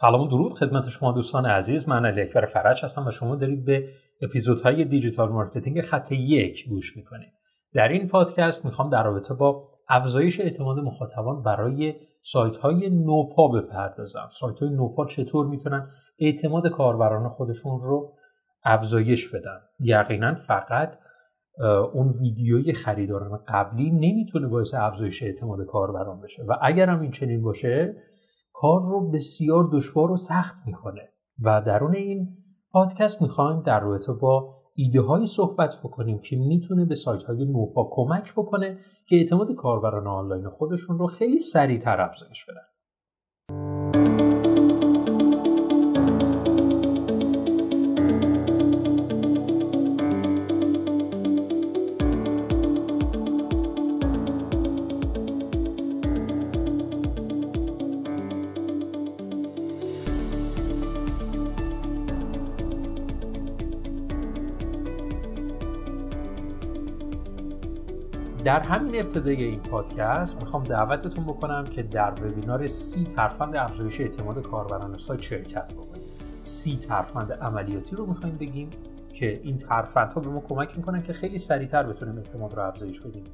سلام و درود خدمت شما دوستان عزیز. من علی اکبر فرج هستم و شما دارید به اپیزودهای digital marketing خط یک گوش می‌کنید. در این پادکست می‌خوام در رابطه با افزایش اعتماد مخاطبان برای سایت های نوپا بپردازم. سایت های نوپا چطور می‌تونن اعتماد کاربران خودشون رو افزایش بدن؟ یقینا فقط اون ویدیوی خریداران قبلی نمی‌تونه باعث افزایش اعتماد کاربران بشه. و اگر هم این چنین باشه کار رو بسیار دشوار و سخت می‌کنه. و درون این پادکست می‌خوایم در رابطه با ایده های صحبت بکنیم که می‌تونه به سایت های نوپا کمک بکنه که اعتماد کاربران آنلاین خودشون رو خیلی سریعتر افزایش بدن. در همین ابتدای این پادکست می‌خوام دعوتتون بکنم که در وبینار سی ترفند افزایش اعتماد کاربران سایت شرکت بکنید سی ترفند عملیاتی رو می‌خوایم بگیم که این ترفندها به ما کمک می‌کنن که خیلی سریعتر بتونیم اعتماد رو افزایش بدیم.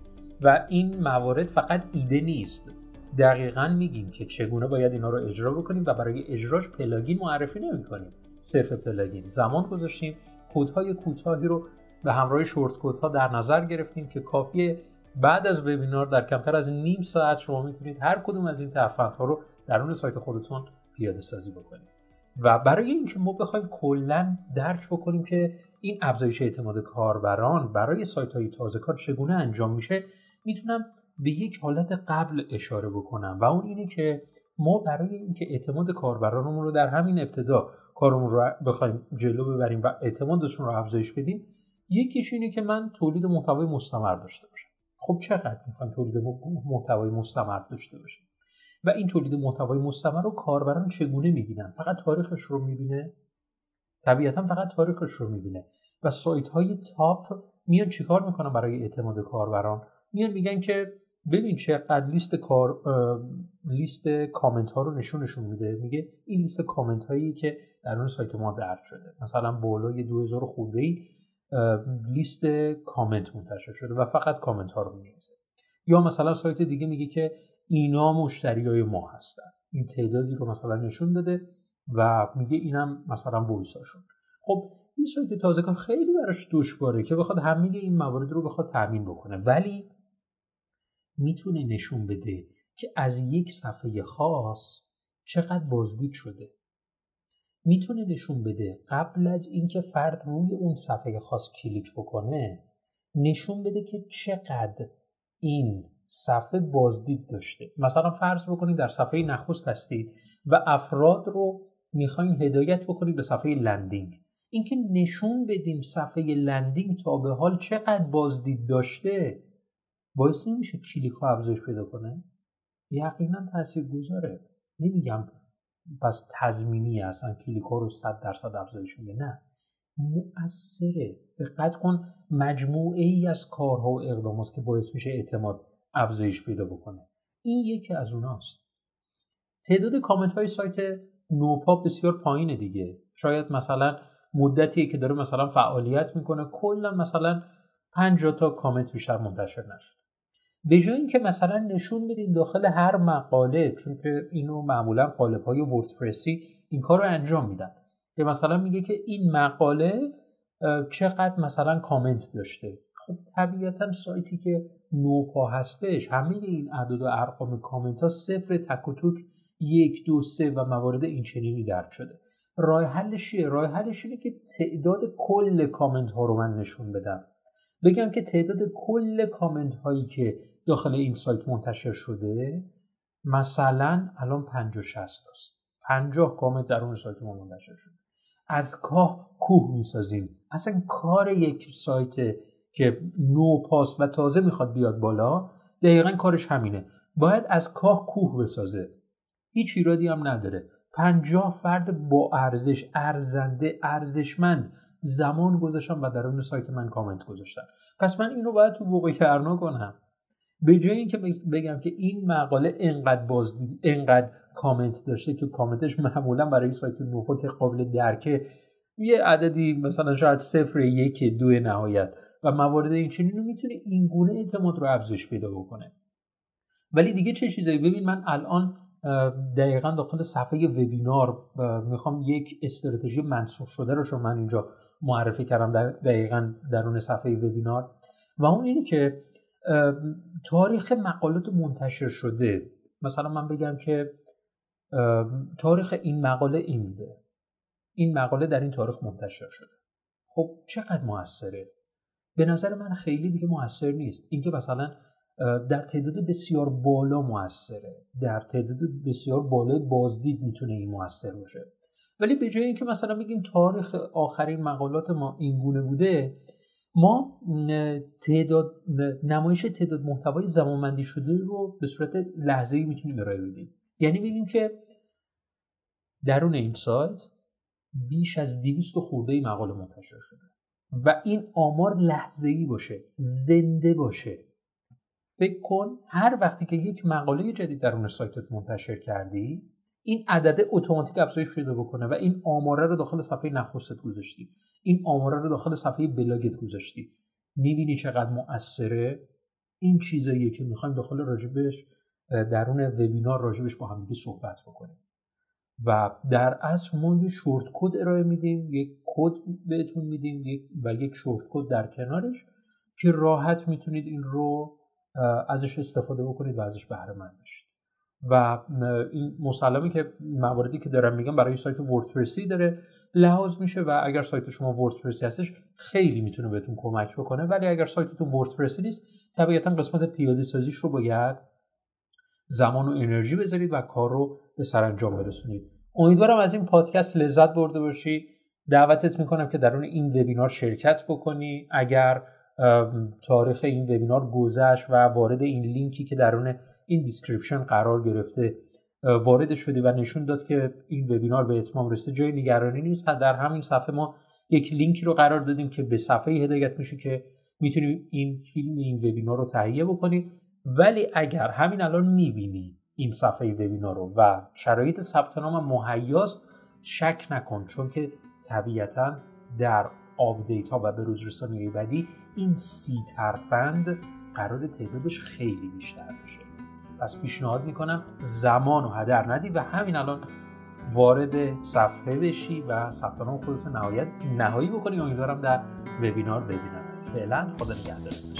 و این موارد فقط ایده نیست. دقیقا میگیم که چگونه باید اینا رو اجرا بکنیم و برای اجراش plugin معرفی نمی‌کنیم. صرف plugin. زمان گذاشتیم. کودهای کوتاهی رو به همراه شورت کودها در نظر گرفتیم که کافیه بعد از وبینار در کمتر از نیم ساعت شما می‌تونید هر کدوم از این ترفندها رو درون سایت خودتون پیاده سازی بکنید. و برای اینکه ما بخوایم کلا درک بکنیم که این افزایش اعتماد کاربران برای سایت های تازه کار چگونه انجام میشه می‌تونم به یک حالت قبل اشاره بکنم و اون اینه که ما برای اینکه اعتماد کاربرانمون رو در همین ابتدا کارمون رو بخوایم جلو ببریم و اعتمادشون رو افزایش بدیم یکیش اینه که من تولید محتوای مستمر داشته باشم. خب چقدر می‌خوایم تولید محتوای مستمر داشته باشیم و این تولید محتوای مستمر رو کاربران چگونه می‌بینن؟ فقط تاریخش رو می‌بینه؟ طبیعتا فقط تاریخش رو می‌بینه. و سایت های تاپ میان چیکار می‌کنن برای اعتماد کاربران؟ میان میگن که ببین چقدر لیست کار لیست کامنت ها رو نشونشون میده. میگه این لیست کامنت هایی که در اون سایت ما درد شده. مثلا بالای 2000 خورده ای لیست کامنت منتشر شده و فقط کامنت ها رو می‌نویسه. یا مثلا سایت دیگه میگه که اینا مشتری های ما هستن. این تعدادی رو مثلا نشون داده و میگه اینم مثلا وایساشون. خب این سایت تازه کار خیلی براش دشواره که بخواد همه این موارد رو بخواد تامین بکنه. ولی می‌تونه نشون بده که از یک صفحه خاص چقدر بازدید شده. می‌تونه نشون بده قبل از اینکه فرد روی اون صفحه خاص کلیک بکنه نشون بده که چقدر این صفحه بازدید داشته. مثلا فرض بکنید در صفحه نخست هستید و افراد رو می‌خواین هدایت بکنید به صفحه landing. اینکه نشون بدیم صفحه landing تا به حال چقدر بازدید داشته باعث نمیشه کلیک ها افزایش پیدا کنه. یقینا تاثیر گذاره نمیگم پس تضمینی اصلا کلیک ها رو 100 درصد افزایش میده. نه. مؤثره. دقت کن مجموعه ای از کارها و اقدامات که باعث میشه اعتماد افزایش پیدا بکنه. این یکی از اوناست. تعداد کامنت های سایت نوپا بسیار پایینه دیگه. شاید مثلا مدتی که داره مثلا فعالیت می‌کنه. کلا مثلا 50 تا کامنت بیشتر منتشر نشد به جای اینکه مثلا نشون بدین داخل هر مقاله چون که اینو معمولا قالب های وردپرسی این کار رو انجام میدن که مثلا میگه که این مقاله چقدر مثلا کامنت داشته. خب طبیعتا سایتی که نوپا هستش همه این اعداد و ارقام کامنت ها صفر تک و توک یک دو سه و موارد این چنینی درد شده. راه حلش چیه؟ راه حلش اینه که تعداد کل کامنت ها رو من نشون بدم. بگم که تعداد کل کامنت هایی که داخل این سایت منتشر شده مثلا الان 50 60 است 50 کامنت در اون سایت ما منتشر شده. از کاه کوه می‌سازیم. اصلا کار یک سایت که نو پاس و تازه می‌خواد بیاد بالا دقیقا کارش همینه. باید از کاه کوه بسازه. هیچ ایرادی هم نداره. پنجاه فرد با ارزش ارزنده ارزشمند زمان گذاشتم و در اون سایت من کامنت گذاشتن. پس من اینو باید تو بوق کرنا کنم به جای اینکه بگم که این مقاله انقدر باز انقدر کامنت داشته که کامنتش معمولا برای سایت نوپا که قابل درکه یه عددی مثلا شاید صفر یک دو نهایت. و موارد این چنین می‌تونه این گونه اعتماد رو افزایش پیدا بکنه. ولی دیگه چه چیزایی؟ ببین من الان دقیقا داخل صفحه وبینار می‌خوام یک استراتژی منسوخ شده رو شما من اینجا معرفی کردم در دقیقا درون صفحه وبینار. و اون اینه که تاریخ مقالات منتشر شده. مثلا من بگم که تاریخ این مقاله این بوده. این مقاله در این تاریخ منتشر شده. خب چقدر موثره؟ به نظر من خیلی دیگه موثر نیست. اینکه مثلا در تعداد بسیار بالا موثره. در تعداد بسیار بالای بازدید می‌تونه این موثر باشه. ولی به جای اینکه مثلا بگیم تاریخ آخرین مقالات ما اینگونه بوده ما تعداد نمایش تعداد محتوای زمانبندی شده رو به صورت لحظه‌ای می‌تونیم ارائه بدیم. یعنی بگیم که درون این سایت بیش از 200 خورده مقاله منتشر شده و این آمار لحظه‌ای باشه زنده باشه. فکر کن هر وقتی که یک مقاله جدید درون سایتت منتشر کردی این عدد اتوماتیک افزایش پیدا بکنه و این آماره رو داخل صفحه نخستت گذاشتی. این آماره رو داخل صفحه بلاگت گذاشتی. می‌بینی چقدر مؤثره؟ این چیزاییه که می‌خوایم داخل راجبش درون وبینار راجبش با هم صحبت بکنیم. و در اصل ما یه شورت کد ارائه میدیم یک کد بهتون میدیم و یک شورت کد در کنارش که راحت می‌تونید این رو ازش استفاده بکنید و ازش بهره مند بشید. و این مسلمه که مواردی که دارم میگم برای سایت وردپرسی داره. لحاظ میشه و اگر سایت شما وردپرسی هستش خیلی می‌تونه بهتون کمک بکنه. ولی اگر سایتتون وردپرسی نیست طبیعتا قسمت پیاده سازیش رو باید زمان و انرژی بذارید و کار رو به سرانجام برسونید. امیدوارم از این پادکست لذت برده باشی. دعوتت می‌کنم که درون این وبینار شرکت بکنی. اگر تاریخ این وبینار گذشت و وارد این لینکی که درون این description قرار گرفته وارد شدی و نشون داد که این وبینار به اتمام رسیده جای نگرانی نیست. در همین صفحه ما یک لینکی رو قرار دادیم که به صفحه هدایت میشه که می‌تونیم این فیلم این وبینار رو تهیه بکنیم. ولی اگر همین الان می‌بینی این صفحه وبینار رو و شرایط ثبت نام مهیاست شک نکن. چون که طبیعتا در آپدیت ها و به روز رسانی بعدی این سی ترفند قراره تعدادش خیلی بیشتر بشه. پس پیشنهاد می‌کنم زمان و هدر ندی و همین الان وارد صفحه بشی و ثبت نام خودتو نهایت نهایی بکنی. امیدوارم در وبینار ببینم فعلا خدا نگهدارتون